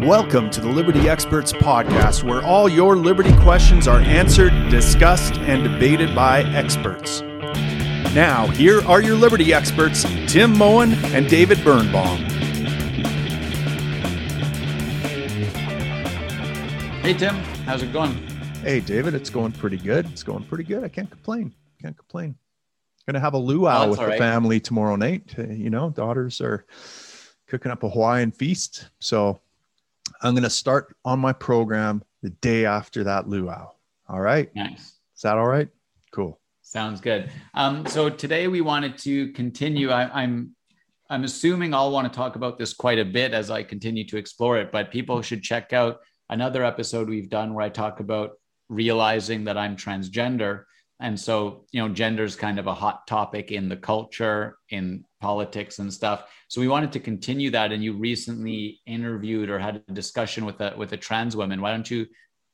Welcome to the Liberty Experts Podcast, where all your liberty questions are answered, discussed, and debated by experts. Now, here are your liberty experts, Tim Moen and David Birnbaum. Hey, Tim, how's it going? Hey, David, it's going pretty good. It's going pretty good. I can't complain. Can't complain. Gonna have a luau Oh, with that's the right. family tomorrow night. Uh, You know, daughters are cooking up a Hawaiian feast, so I'm gonna start on my program the day after that luau. All right, Nice. is that all right? Cool. Sounds good. Um, so today we wanted to continue. I, I'm I'm assuming I'll want to talk about this quite a bit as I continue to explore it, but people should check out another episode we've done where I talk about realizing that I'm transgender. And so, you know, gender is kind of a hot topic in the culture, in politics and stuff. So we wanted to continue that. And you recently interviewed or had a discussion with a with a trans woman. Why don't you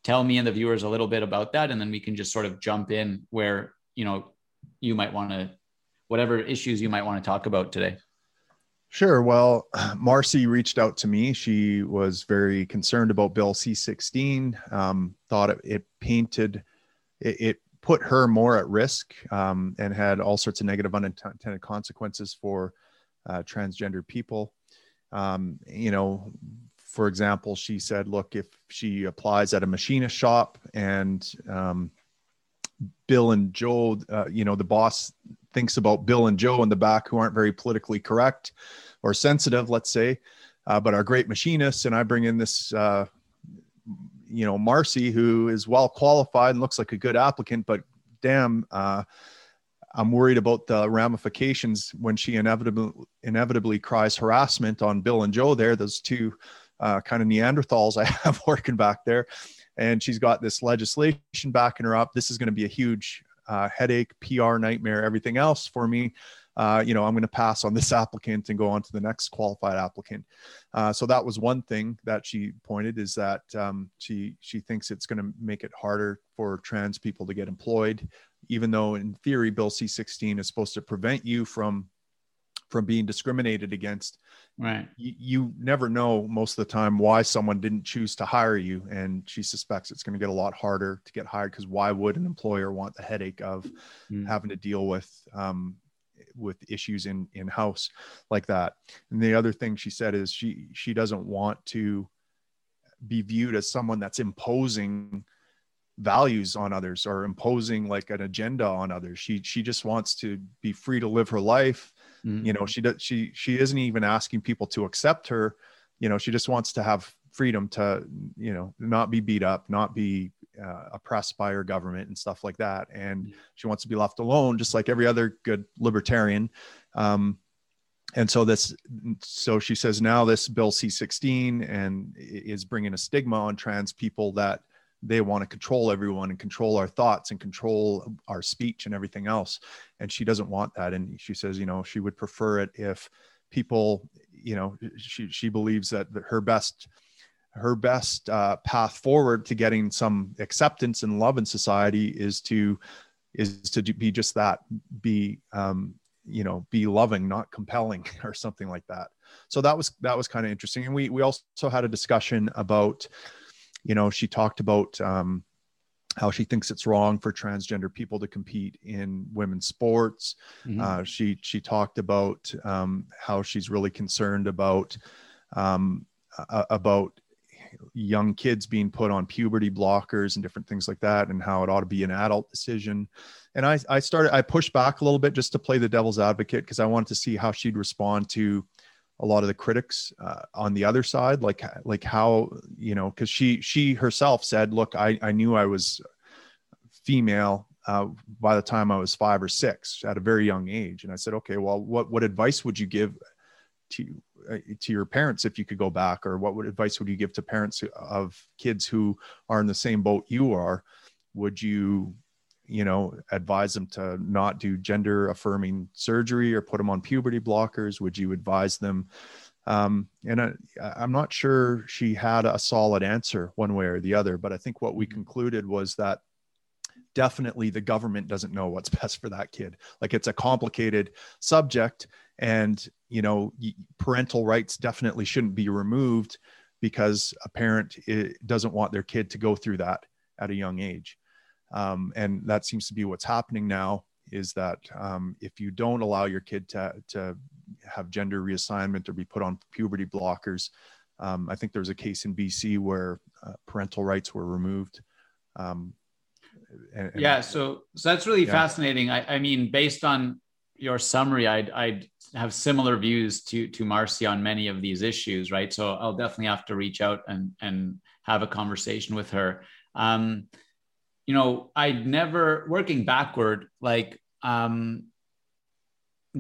tell me and the viewers a little bit about that, and then we can just sort of jump in where you know you might want to, whatever issues you might want to talk about today. Sure. Well, Marcy reached out to me. She was very concerned about Bill C16. Um, thought it, it painted, it, it put her more at risk um, and had all sorts of negative unintended consequences for uh, transgender people. Um, you know, for example, she said, look, if she applies at a machinist shop and um, Bill and Joe, uh, you know, the boss thinks about Bill and Joe in the back who aren't very politically correct or sensitive, let's say, uh, but are great machinists. And I bring in this, uh, you know, Marcy, who is well qualified and looks like a good applicant, but damn, uh, I'm worried about the ramifications when she inevitably inevitably cries harassment on Bill and Joe. There, those two uh, kind of Neanderthals I have working back there, and she's got this legislation backing her up. This is going to be a huge uh, headache, PR nightmare, everything else for me. Uh, you know, I'm going to pass on this applicant and go on to the next qualified applicant. Uh, so that was one thing that she pointed is that um, she she thinks it's going to make it harder for trans people to get employed, even though in theory Bill C16 is supposed to prevent you from from being discriminated against Right. you, you never know most of the time why someone didn't choose to hire you and she suspects it's going to get a lot harder to get hired because why would an employer want the headache of Mm. having to deal with um, with issues in in house like that. And the other thing she said is she she doesn't want to be viewed as someone that's imposing values on others or imposing like an agenda on others. She she just wants to be free to live her life. Mm. you know she does she she isn't even asking people to accept her. You know she just wants to have freedom to you know not be beat up not be uh, oppressed by her government and stuff like that and Yeah. she wants to be left alone just like every other good libertarian. Um and so this so she says now this bill c16 and is bringing a stigma on trans people that they want to control everyone and control our thoughts and control our speech and everything else. And she doesn't want that. And she says you know she would prefer it if people you know she she believes that that her best her best uh, path forward to getting some acceptance and love in society is to is to do- be just that be um you know be loving not compelling or something like that. So that was that was kind of interesting. And we we also had a discussion about you know she talked about um how she thinks it's wrong for transgender people to compete in women's sports. Mhm. uh, she she talked about um, how she's really concerned about um, a- about young kids being put on puberty blockers and different things like that, and how it ought to be an adult decision. And I I started I pushed back a little bit just to play the devil's advocate because I wanted to see how she'd respond to a lot of the critics uh, on the other side like like how you know because she she herself said look i i knew i was female uh, by the time I was five or six at a very young age. And I said, okay, well, what, what advice would you give to, to your parents if you could go back? Or what would advice would you give to parents of kids who are in the same boat you are? Would you, you know, advise them to not do gender affirming surgery or put them on puberty blockers? Would you advise them? Um, and I, I'm not sure she had a solid answer one way or the other, but I think what we concluded was that definitely the government doesn't know what's best for that kid. Like it's a complicated subject, and you know, parental rights definitely shouldn't be removed because a parent doesn't want their kid to go through that at a young age. Um, and that seems to be what's happening now is that um, if you don't allow your kid to, to have gender reassignment or be put on puberty blockers, um, I think there was a case in BC where uh, parental rights were removed. Um, and, and yeah, so so that's really yeah. fascinating. I, I, mean, based on your summary, I'd, I'd have similar views to to Marcy on many of these issues, right? So I'll definitely have to reach out and and have a conversation with her. Um, you know, I'd never working backward, like um,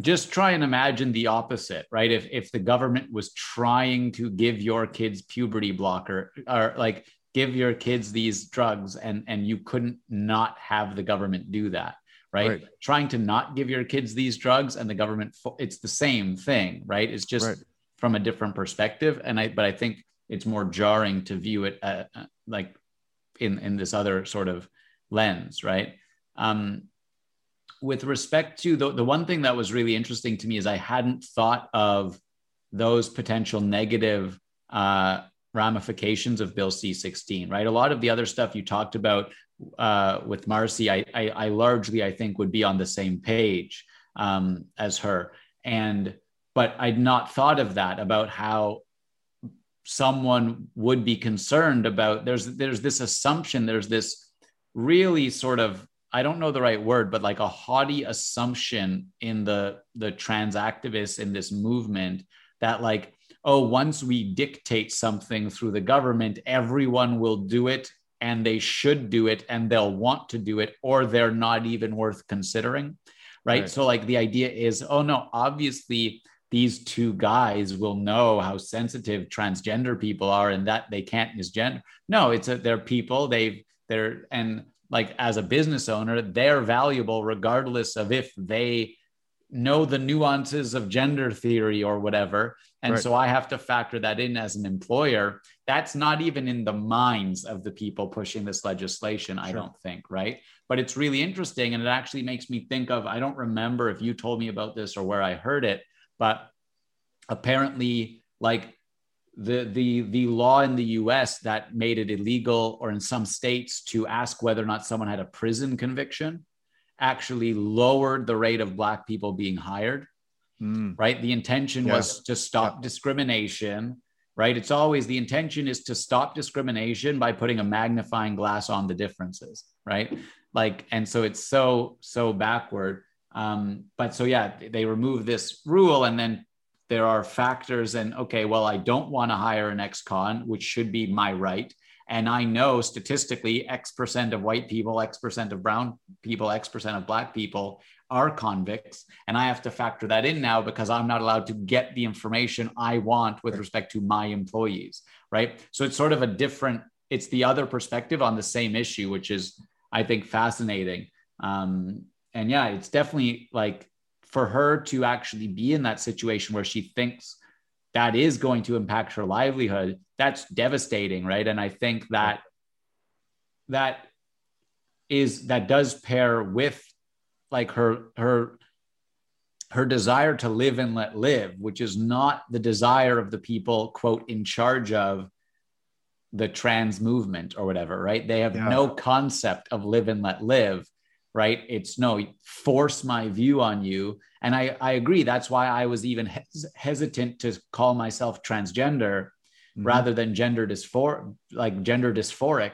just try and imagine the opposite, right? If if the government was trying to give your kids puberty blocker or like give your kids these drugs and and you couldn't not have the government do that, right? right. Trying to not give your kids these drugs and the government it's the same thing, right? It's just right. from a different perspective and I but I think it's more jarring to view it uh, uh like in in this other sort of lens, right? Um, with respect to the, the one thing that was really interesting to me is I hadn't thought of those potential negative uh, ramifications of Bill C 16, right? A lot of the other stuff you talked about uh, with Marcy, I, I, I, largely, I think, would be on the same page um, as her. And, but I'd not thought of that about how someone would be concerned about there's there's this assumption there's this really sort of I don't know the right word, but like a haughty assumption in the the trans activists in this movement that like, oh, once we dictate something through the government, everyone will do it and they should do it and they'll want to do it, or they're not even worth considering. Right. right. So like the idea is, oh no, obviously these two guys will know how sensitive transgender people are and that they can't misgender. No, it's a they're people. They've they're and like as a business owner, they're valuable regardless of if they know the nuances of gender theory or whatever. And right. so I have to factor that in as an employer. That's not even in the minds of the people pushing this legislation, sure. I don't think, right? But it's really interesting. And it actually makes me think of I don't remember if you told me about this or where I heard it, but apparently, like the the the law in the US that made it illegal or in some states to ask whether or not someone had a prison conviction actually lowered the rate of black people being hired mm. right the intention yeah. was to stop yeah. discrimination right it's always the intention is to stop discrimination by putting a magnifying glass on the differences right like and so it's so so backward um but so yeah they remove this rule and then there are factors and okay well i don't want to hire an ex-con which should be my right and i know statistically x percent of white people x percent of brown people x percent of black people are convicts. And i have to factor that in now because i'm not allowed to get the information i want with respect to my employees right? So it's sort of a different it's the other perspective on the same issue which is i think fascinating. Um, and yeah it's definitely like for her to actually be in that situation where she thinks that is going to impact her livelihood that's devastating right? And i think that that is that does pair with like her her her desire to live and let live which is not the desire of the people quote in charge of the trans movement or whatever right? They have yeah. no concept of live and let live right? It's no, force my view on you. And I, I agree. That's why I was even hes- hesitant to call myself transgender mm-hmm. rather than gender dysphor, like gender dysphoric,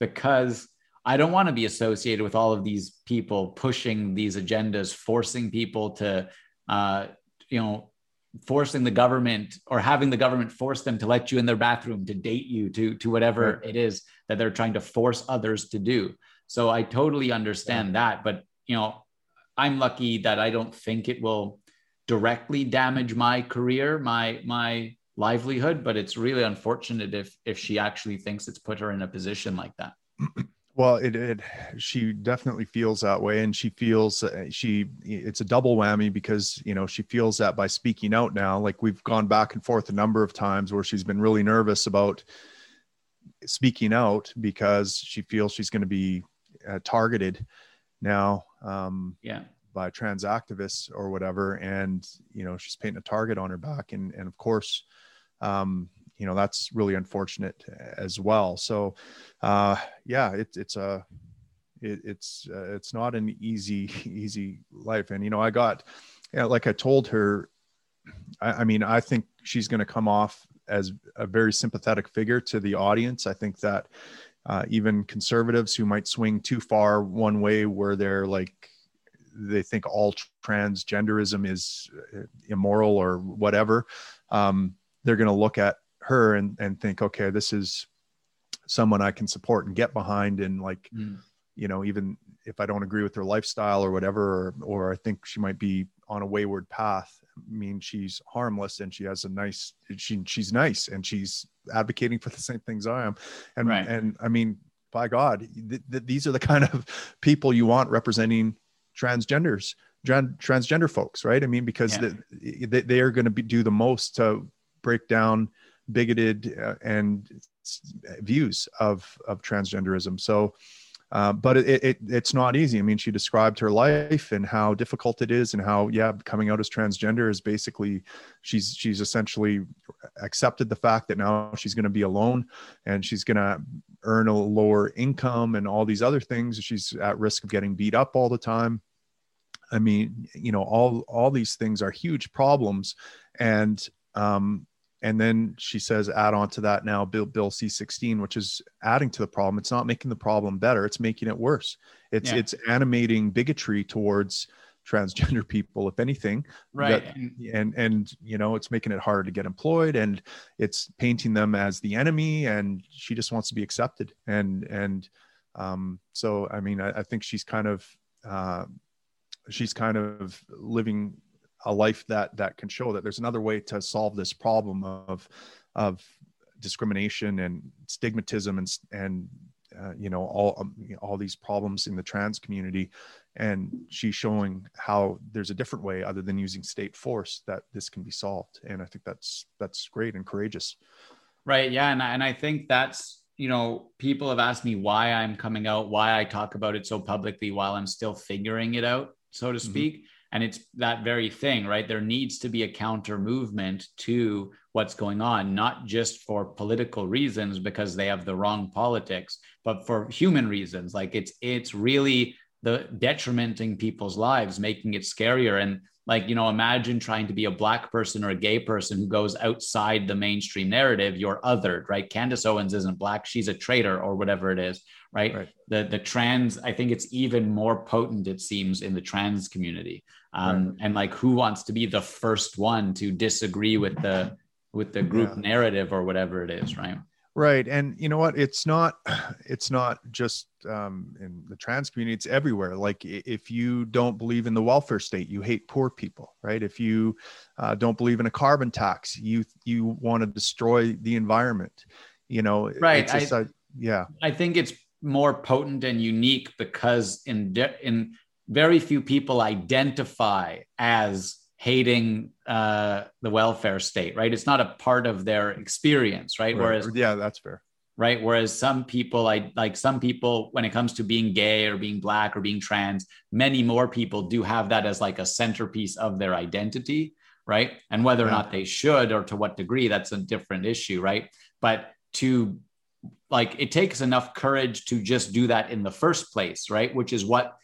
because I don't want to be associated with all of these people pushing these agendas, forcing people to, uh, you know, forcing the government or having the government force them to let you in their bathroom, to date you, to to whatever right. it is that they're trying to force others to do. So I totally understand yeah. that. But, you know, I'm lucky that I don't think it will directly damage my career, my, my, livelihood but it's really unfortunate if if she actually thinks it's put her in a position like that well it, it she definitely feels that way and she feels uh, she it's a double whammy because you know she feels that by speaking out now like we've gone back and forth a number of times where she's been really nervous about speaking out because she feels she's going to be uh, targeted now um, yeah. by trans activists or whatever. And you know she's painting a target on her back. And and of course um, you know that's really unfortunate as well. So uh yeah it, it's a it, it's uh, it's not an easy easy life. And you know i got you know, like i told her I, I mean i think she's going to come off as a very sympathetic figure to the audience. I think that uh, even conservatives who might swing too far one way where they're like they think all transgenderism is uh, immoral or whatever um, they're going to look at her and, and think okay this is someone i can support and get behind and like mm. you know even if i don't agree with her lifestyle or whatever or, or i think she might be on a wayward path I mean she's harmless and she has a nice she she's nice and she's advocating for the same things I am and right. and I mean by God th- th- these are the kind of people you want representing transgenders transgender folks right I mean because yeah. they, they are going to be do the most to break down bigoted uh, and views of of transgenderism so uh, but it, it, it's not easy. I mean, she described her life and how difficult it is, and how yeah, coming out as transgender is basically she's she's essentially accepted the fact that now she's going to be alone and she's going to earn a lower income and all these other things. She's at risk of getting beat up all the time. I mean, you know, all all these things are huge problems, and um, and then she says add on to that now bill bill c16 which is adding to the problem. It's not making the problem better. It's making it worse. It's yeah. it's animating bigotry towards transgender people if anything right. that, and and you know it's making it harder to get employed and it's painting them as the enemy and she just wants to be accepted. And and um so i mean i, I think she's kind of uh she's kind of living a life that that can show that. There's another way to solve this problem of of discrimination and stigmatism and and uh, you know all um, all these problems in the trans community. And she's showing how there's a different way other than using state force that this can be solved. And i think that's that's great and courageous. Right. Yeah. And, and i think that's you know people have asked me why i'm coming out why i talk about it so publicly while i'm still figuring it out so to mm-hmm. speak. mm-hmm and it's that very thing right? There needs to be a counter movement to what's going on not just for political reasons because they have the wrong politics but for human reasons. Like it's it's really the detrimenting people's lives making it scarier. And like you know imagine trying to be a black person or a gay person who goes outside the mainstream narrative. You're othered right? Candace owens isn't black. She's a traitor or whatever it is right, right. the the trans i think it's even more potent it seems in the trans community um, right. and like who wants to be the first one to disagree with the with the group yeah. narrative or whatever it is right? Right. And you know what? It's not it's not just um, in the trans community. It's everywhere. Like if you don't believe in the welfare state you hate poor people right? If you uh, don't believe in a carbon tax you you want to destroy the environment. You know right. I, a, yeah. I think it's more potent and unique because in de- in very few people identify as hating uh, the welfare state, right? It's not a part of their experience, right? right. Whereas, yeah, that's fair. Right. Whereas some people, I like some people, when it comes to being gay or being black or being trans, many more people do have that as like a centerpiece of their identity, right? And whether or not they should or to what degree, that's a different issue, right? But to like, it takes enough courage to just do that in the first place, right? Which is what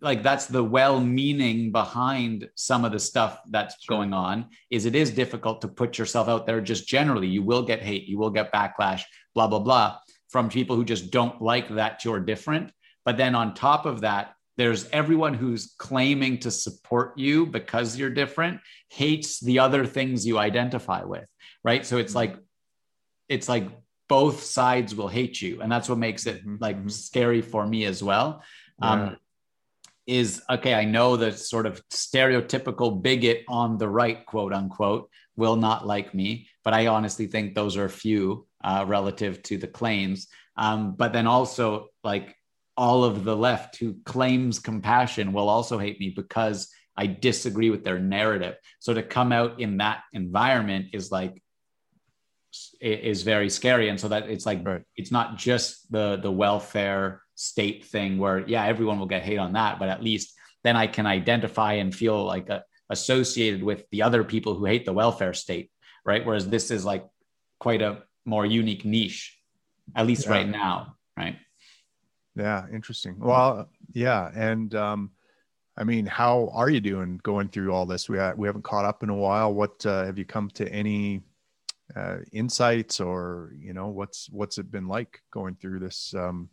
like that's the well meaning behind some of the stuff that's sure. going on is it is difficult to put yourself out there just generally you will get hate you will get backlash blah blah blah from people who just don't like that you're different but then on top of that there's everyone who's claiming to support you because you're different hates the other things you identify with right so it's like it's like both sides will hate you and that's what makes it mm-hmm. like mm-hmm. scary for me as well yeah. um, is okay, I know the sort of stereotypical bigot on the right, quote unquote, will not like me, but I honestly think those are few uh, relative to the claims. Um, but then also, like all of the left who claims compassion will also hate me because I disagree with their narrative. So to come out in that environment is like is very scary and so that it's like right. it's not just the the welfare state thing where yeah everyone will get hate on that but at least then i can identify and feel like a, associated with the other people who hate the welfare state right whereas this is like quite a more unique niche, at least yeah. right now, right? Yeah, interesting. Well, yeah, and um, I mean, how are you doing going through all this? We ha- we haven't caught up in a while. What uh, have you come to any uh, insights, or you know, what's what's it been like going through this? Um,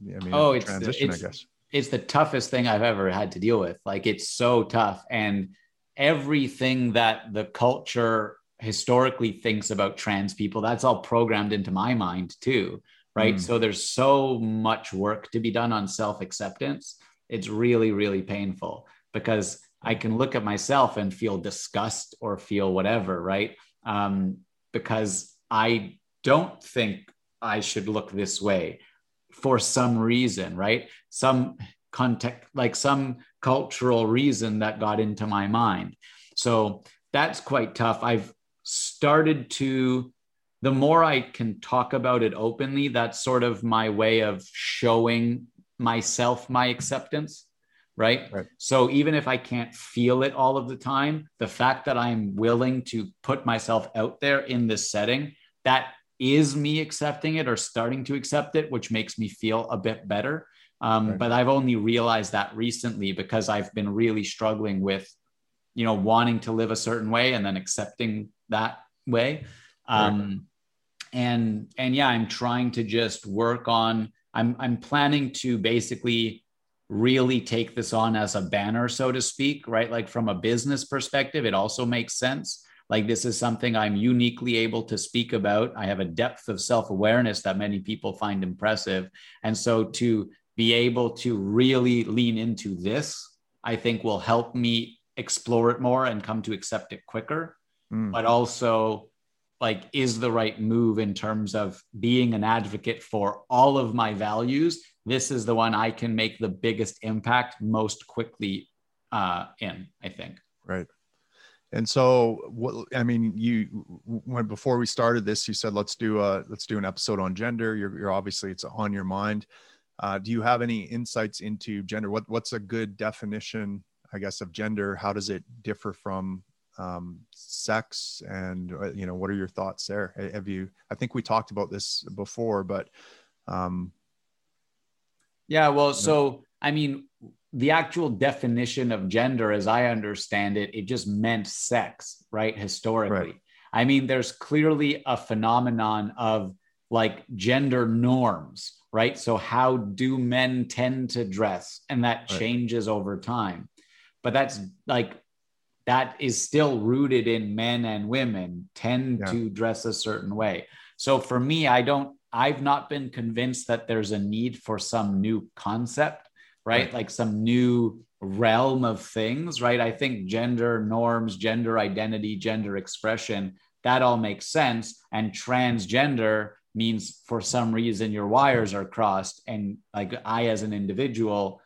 I mean, oh, it's transition, it's, I guess. It's the toughest thing I've ever had to deal with. Like, it's so tough, and everything that the culture historically thinks about trans people, that's all programmed into my mind too right? Mm. So there's so much work to be done on self acceptance. It's really, really painful because I can look at myself and feel disgust or feel whatever, right? Um, because I don't think I should look this way for some reason, right? Some context, like some cultural reason that got into my mind. So that's quite tough. I've started to the more I can talk about it openly, that's sort of my way of showing myself my acceptance. Right? right? So even if I can't feel it all of the time, the fact that I'm willing to put myself out there in this setting, that is me accepting it or starting to accept it, which makes me feel a bit better. Um, right. But I've only realized that recently because I've been really struggling with, you know, wanting to live a certain way and then accepting that way. Um, right and and yeah i'm trying to just work on i'm i'm planning to basically really take this on as a banner so to speak right like from a business perspective it also makes sense like this is something i'm uniquely able to speak about. I have a depth of self-awareness that many people find impressive. And so to be able to really lean into this i think will help me explore it more and come to accept it quicker. Mm. but also like is the right move in terms of being an advocate for all of my values. This is the one i can make the biggest impact most quickly uh, in i think. Right and so what i mean you when before we started this you said let's do a let's do an episode on gender. You're, you're obviously it's on your mind. Uh, do you have any insights into gender? What what's a good definition i guess of gender? How does it differ from um, sex? And uh, you know what are your thoughts there? Have you i think we talked about this before but um, yeah well so i mean the actual definition of gender as i understand it it just meant sex right historically right. i mean there's clearly a phenomenon of like gender norms right so how do men tend to dress and that right. changes over time but that's like that is still rooted in men and women tend yeah. to dress a certain way. So for me, I don't, I've not been convinced that there's a need for some new concept, right? Like some new realm of things, right? I think gender norms, gender identity, gender expression, that all makes sense. And transgender means for some reason your wires are crossed. And like I, as an individual,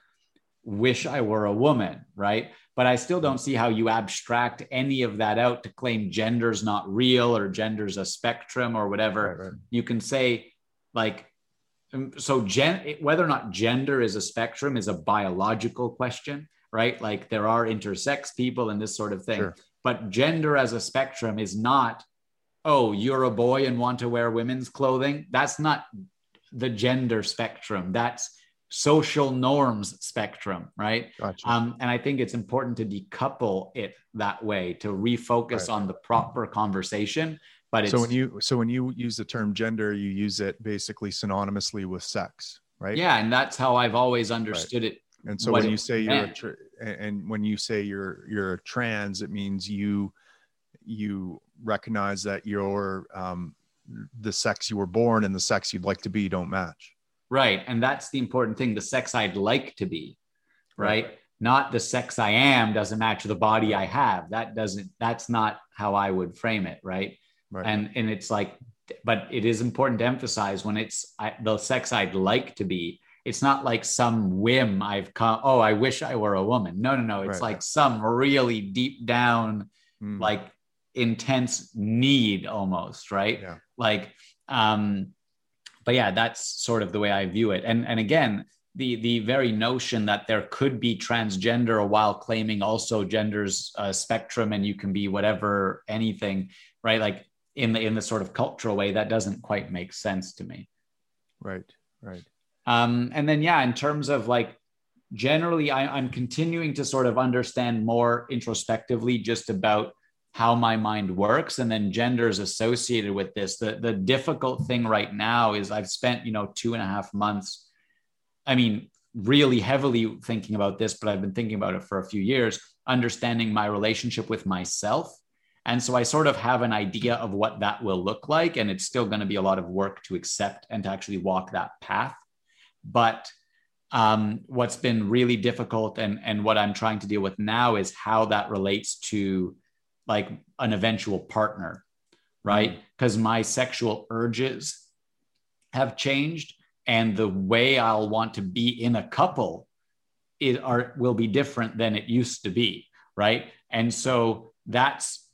wish I were a woman, right? but I still don't see how you abstract any of that out to claim gender's not real or gender's a spectrum or whatever. Right, right. You can say like so gen whether or not gender is a spectrum is a biological question, right? Like there are intersex people and this sort of thing. Sure. But gender as a spectrum is not oh, you're a boy and want to wear women's clothing. That's not the gender spectrum. That's social norms spectrum, right? Gotcha. Um, and I think it's important to decouple it that way to refocus right. on the proper conversation. But so when you so when you use the term gender, you use it basically synonymously with sex, right? Yeah, and that's how I've always understood right. it. And so when you say you're a tra- and when you say you're you're trans, it means you you recognize that your um, the sex you were born and the sex you'd like to be don't match. Right. And that's the important thing the sex I'd like to be, right? right? Not the sex I am doesn't match the body I have. That doesn't, that's not how I would frame it. Right. Right. And, and it's like, but it is important to emphasize when it's I, the sex I'd like to be, it's not like some whim I've come, oh, I wish I were a woman. No, no, no. It's right. like some really deep down, mm. like intense need almost, right? Yeah. Like, um, but yeah, that's sort of the way I view it. And and again, the the very notion that there could be transgender while claiming also gender's uh, spectrum and you can be whatever anything, right? Like in the in the sort of cultural way that doesn't quite make sense to me. Right right. Um and then yeah in terms of like generally I, i'm continuing to sort of understand more introspectively just about how my mind works and then gender is associated with this. The the difficult thing right now is i've spent you know two and a half months i mean really heavily thinking about this but i've been thinking about it for a few years understanding my relationship with myself and so i sort of have an idea of what that will look like and it's still going to be a lot of work to accept and to actually walk that path but um, what's been really difficult and and what i'm trying to deal with now is how that relates to like an eventual partner, right? Because mm-hmm. my sexual urges have changed and the way I'll want to be in a couple it are will be different than it used to be, right? And so that's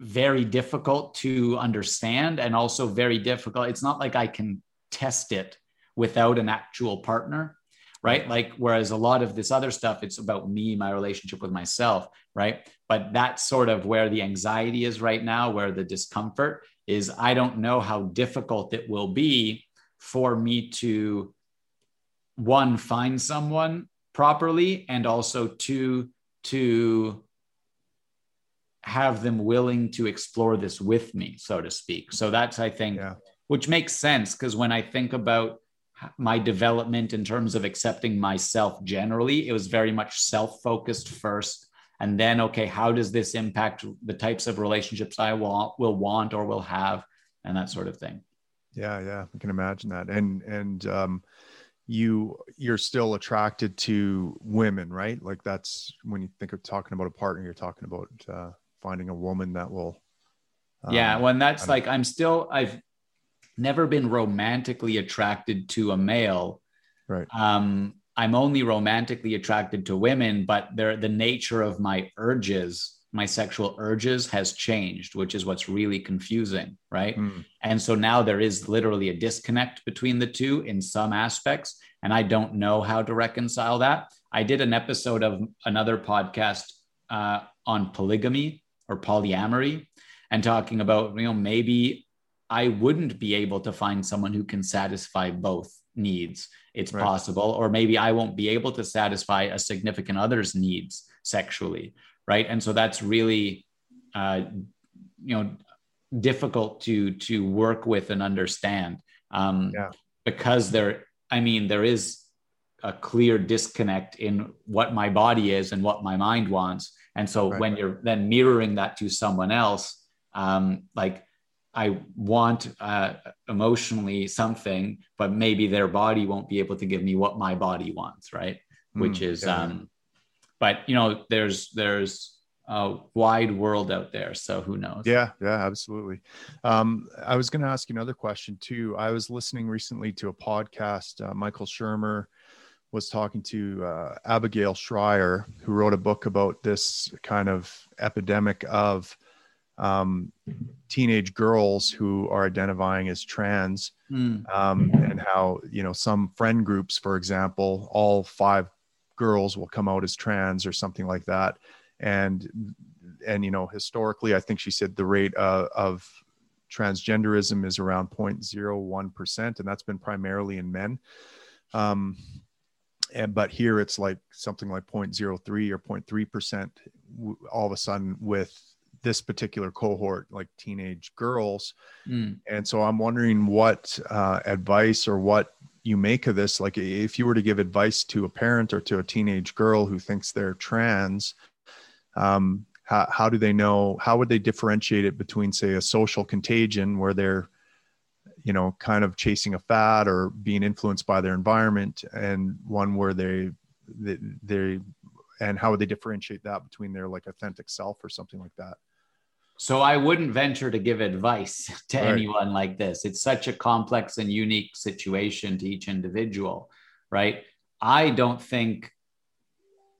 very difficult to understand and also very difficult. It's not like I can test it without an actual partner, right? Mm-hmm. Like, whereas a lot of this other stuff, it's about me, my relationship with myself, right? But that's sort of where the anxiety is right now, where the discomfort is. I don't know how difficult it will be for me to, one, find someone properly, and also two, to have them willing to explore this with me, so to speak. So that's, I think, yeah. which makes sense because when I think about my development in terms of accepting myself generally, it was very much self focused first and then okay how does this impact the types of relationships i want will want or will have and that sort of thing yeah yeah i can imagine that and and um you you're still attracted to women right like that's when you think of talking about a partner you're talking about uh finding a woman that will um, yeah when that's like i'm still i've never been romantically attracted to a male right um I'm only romantically attracted to women, but the nature of my urges, my sexual urges has changed, which is what's really confusing, right? Mm. And so now there is literally a disconnect between the two in some aspects, and I don't know how to reconcile that. I did an episode of another podcast uh, on polygamy or polyamory and talking about, you know, maybe I wouldn't be able to find someone who can satisfy both needs. It's right. possible. Or maybe i won't be able to satisfy a significant other's needs sexually right? And so that's really uh, you know difficult to to work with and understand. Um, yeah. because there i mean there is a clear disconnect in what my body is and what my mind wants and so right. when you're then mirroring that to someone else um, like I want uh, emotionally something, but maybe their body won't be able to give me what my body wants, right? Mm, Which is, yeah. um, but you know, there's there's a wide world out there, so who knows? Yeah, yeah, absolutely. Um, I was going to ask you another question too. I was listening recently to a podcast. Uh, Michael Shermer was talking to uh, Abigail Shrier, who wrote a book about this kind of epidemic of um, teenage girls who are identifying as trans, mm. um, and how you know some friend groups, for example, all five girls will come out as trans or something like that, and and you know historically, I think she said the rate uh, of transgenderism is around 0.01 percent, and that's been primarily in men. Um, and but here it's like something like 0.03 or 0.3 percent all of a sudden with this particular cohort, like teenage girls. Mm. And so I'm wondering what uh, advice or what you make of this. Like, if you were to give advice to a parent or to a teenage girl who thinks they're trans, um, how, how do they know? How would they differentiate it between, say, a social contagion where they're you know kind of chasing a fad or being influenced by their environment and one where they they, they and how would they differentiate that between their like authentic self or something like that so I wouldn't venture to give advice to right. anyone like this. It's such a complex and unique situation to each individual, right? I don't think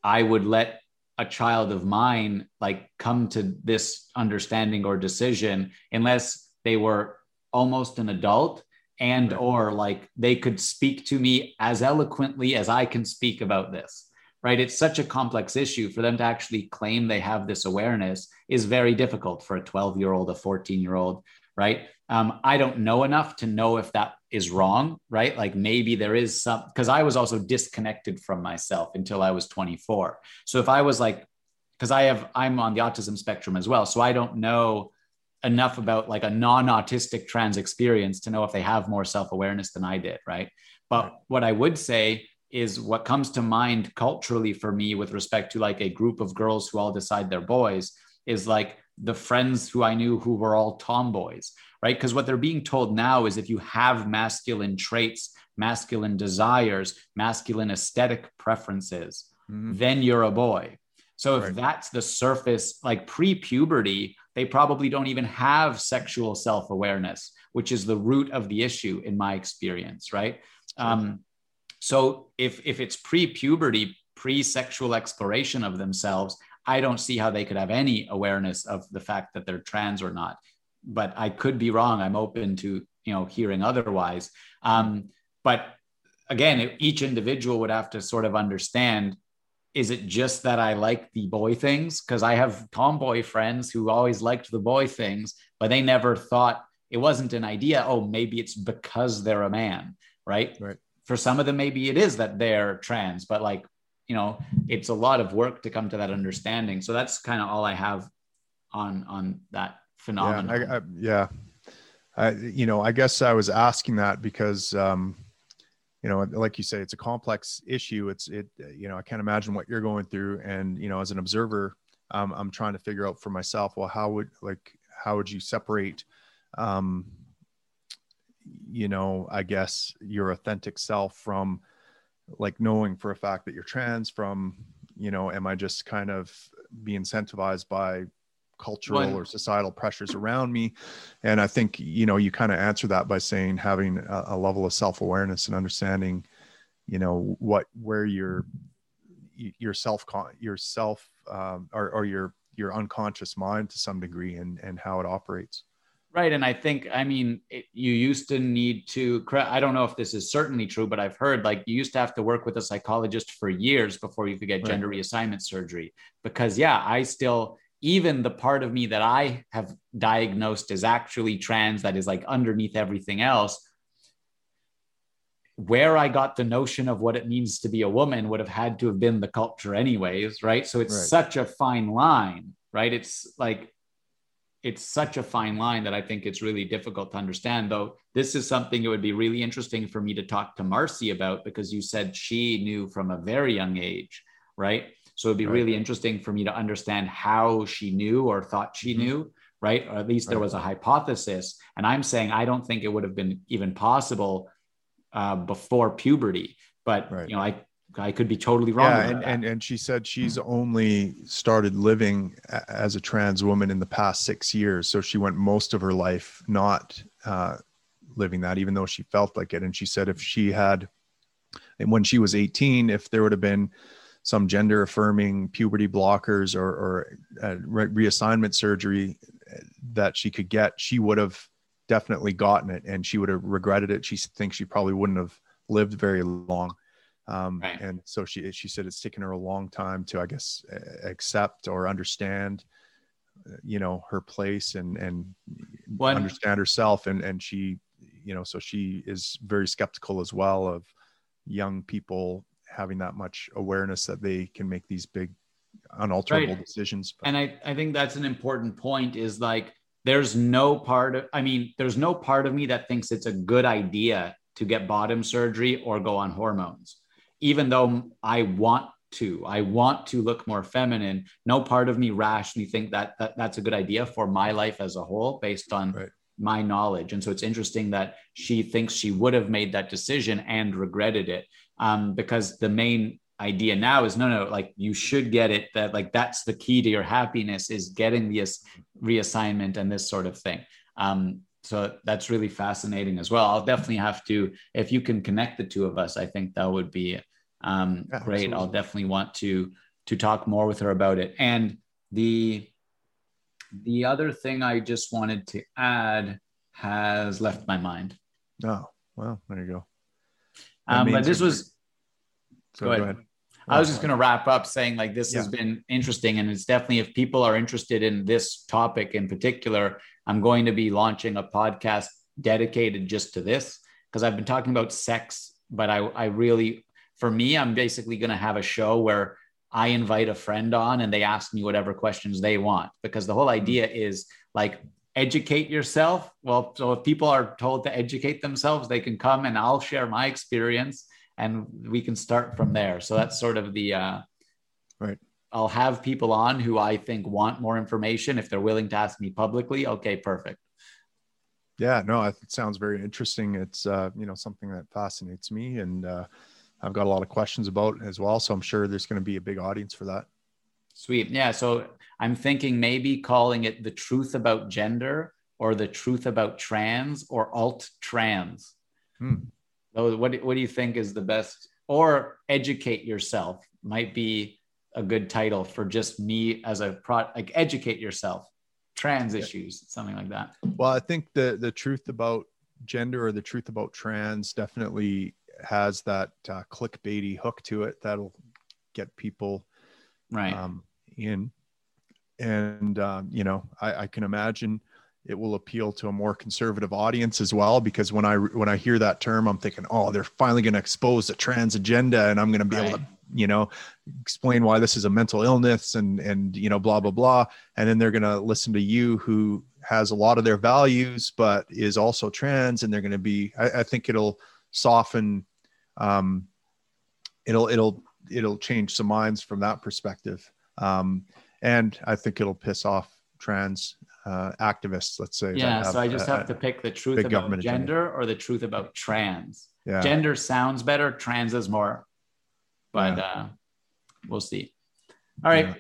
I would let a child of mine like come to this understanding or decision unless they were almost an adult and or like they could speak to me as eloquently as I can speak about this right? It's such a complex issue for them to actually claim they have this awareness is very difficult for a 12 year old, a 14 year old, right? Um, I don't know enough to know if that is wrong, right? Like maybe there is some, because I was also disconnected from myself until I was 24. So if I was like, because I have, I'm on the autism spectrum as well. So I don't know enough about like a non-autistic trans experience to know if they have more self-awareness than I did, right? But what I would say is what comes to mind culturally for me with respect to like a group of girls who all decide they're boys is like the friends who I knew who were all tomboys, right? Because what they're being told now is if you have masculine traits, masculine desires, masculine aesthetic preferences, mm-hmm. then you're a boy. So if right. that's the surface, like pre puberty, they probably don't even have sexual self awareness, which is the root of the issue in my experience, right? Um, so if if it's pre-puberty, pre-sexual exploration of themselves, I don't see how they could have any awareness of the fact that they're trans or not. But I could be wrong. I'm open to you know hearing otherwise. Um, but again, each individual would have to sort of understand is it just that I like the boy things? Because I have tomboy friends who always liked the boy things, but they never thought it wasn't an idea. Oh, maybe it's because they're a man, right? Right for some of them maybe it is that they're trans but like you know it's a lot of work to come to that understanding so that's kind of all i have on on that phenomenon yeah I, I, yeah I, you know i guess i was asking that because um you know like you say it's a complex issue. It's it you know i can't imagine what you're going through. And you know as an observer um, i'm trying to figure out for myself well how would like how would you separate um you know, I guess your authentic self from like knowing for a fact that you're trans from, you know, am I just kind of be incentivized by cultural or societal pressures around me? And I think, you know, you kind of answer that by saying having a, a level of self-awareness and understanding, you know, what, where your, your self, your self, um, or, or your, your unconscious mind to some degree and, and how it operates. Right. And I think, I mean, it, you used to need to, I don't know if this is certainly true, but I've heard like you used to have to work with a psychologist for years before you could get right. gender reassignment surgery. Because, yeah, I still, even the part of me that I have diagnosed as actually trans, that is like underneath everything else, where I got the notion of what it means to be a woman would have had to have been the culture, anyways. Right. So it's right. such a fine line, right? It's like, it's such a fine line that I think it's really difficult to understand. Though this is something it would be really interesting for me to talk to Marcy about because you said she knew from a very young age, right? So it'd be right. really interesting for me to understand how she knew or thought she mm-hmm. knew, right? Or at least there was a hypothesis. And I'm saying I don't think it would have been even possible uh, before puberty. But right. you know, I I could be totally wrong. Yeah, and, and, and she said she's only started living as a trans woman in the past six years. So she went most of her life not uh, living that, even though she felt like it. And she said if she had, and when she was 18, if there would have been some gender affirming puberty blockers or, or uh, reassignment surgery uh, that she could get, she would have definitely gotten it and she would have regretted it. She thinks she probably wouldn't have lived very long um, right. and so she she said it's taken her a long time to i guess accept or understand uh, you know her place and and understand herself and and she you know so she is very skeptical as well of young people having that much awareness that they can make these big unalterable right. decisions but. and i i think that's an important point is like there's no part of i mean there's no part of me that thinks it's a good idea to get bottom surgery or go on hormones even though I want to, I want to look more feminine. No part of me rationally think that, that that's a good idea for my life as a whole based on right. my knowledge. And so it's interesting that she thinks she would have made that decision and regretted it um, because the main idea now is no no like you should get it that like that's the key to your happiness is getting this reassignment and this sort of thing um, so that's really fascinating as well. I'll definitely have to, if you can connect the two of us, I think that would be um, yeah, great. Absolutely. I'll definitely want to to talk more with her about it. And the the other thing I just wanted to add has left my mind. Oh, well, there you go. Um, but this was. So go ahead. Go ahead. I was just going to wrap up saying like this yeah. has been interesting, and it's definitely if people are interested in this topic in particular, I'm going to be launching a podcast dedicated just to this because I've been talking about sex, but I I really for me I'm basically going to have a show where I invite a friend on and they ask me whatever questions they want because the whole mm-hmm. idea is like educate yourself. Well, so if people are told to educate themselves, they can come and I'll share my experience and we can start from there. So that's sort of the uh, right. I'll have people on who I think want more information. If they're willing to ask me publicly, okay, perfect. Yeah, no, it sounds very interesting. It's uh, you know something that fascinates me, and uh, I've got a lot of questions about as well. So I'm sure there's going to be a big audience for that. Sweet. Yeah. So I'm thinking maybe calling it the truth about gender or the truth about trans or alt trans. Hmm. So what, what do you think is the best? Or educate yourself might be a good title for just me as a pro like educate yourself trans yeah. issues something like that well i think the the truth about gender or the truth about trans definitely has that uh, clickbaity hook to it that'll get people right um, in and um, you know I, I, can imagine it will appeal to a more conservative audience as well because when i when i hear that term i'm thinking oh they're finally going to expose the trans agenda and i'm going to be right. able to you know explain why this is a mental illness and and you know blah blah blah and then they're going to listen to you who has a lot of their values but is also trans and they're going to be I, I, think it'll soften um it'll it'll it'll change some minds from that perspective um, and I think it'll piss off trans uh, activists. Let's say. Yeah. Have, so I just uh, have to pick the truth about gender agenda. or the truth about trans. Yeah. Gender sounds better. Trans is more, but yeah. uh, we'll see. All right. Yeah.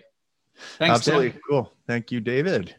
Thanks. Absolutely Tim. cool. Thank you, David.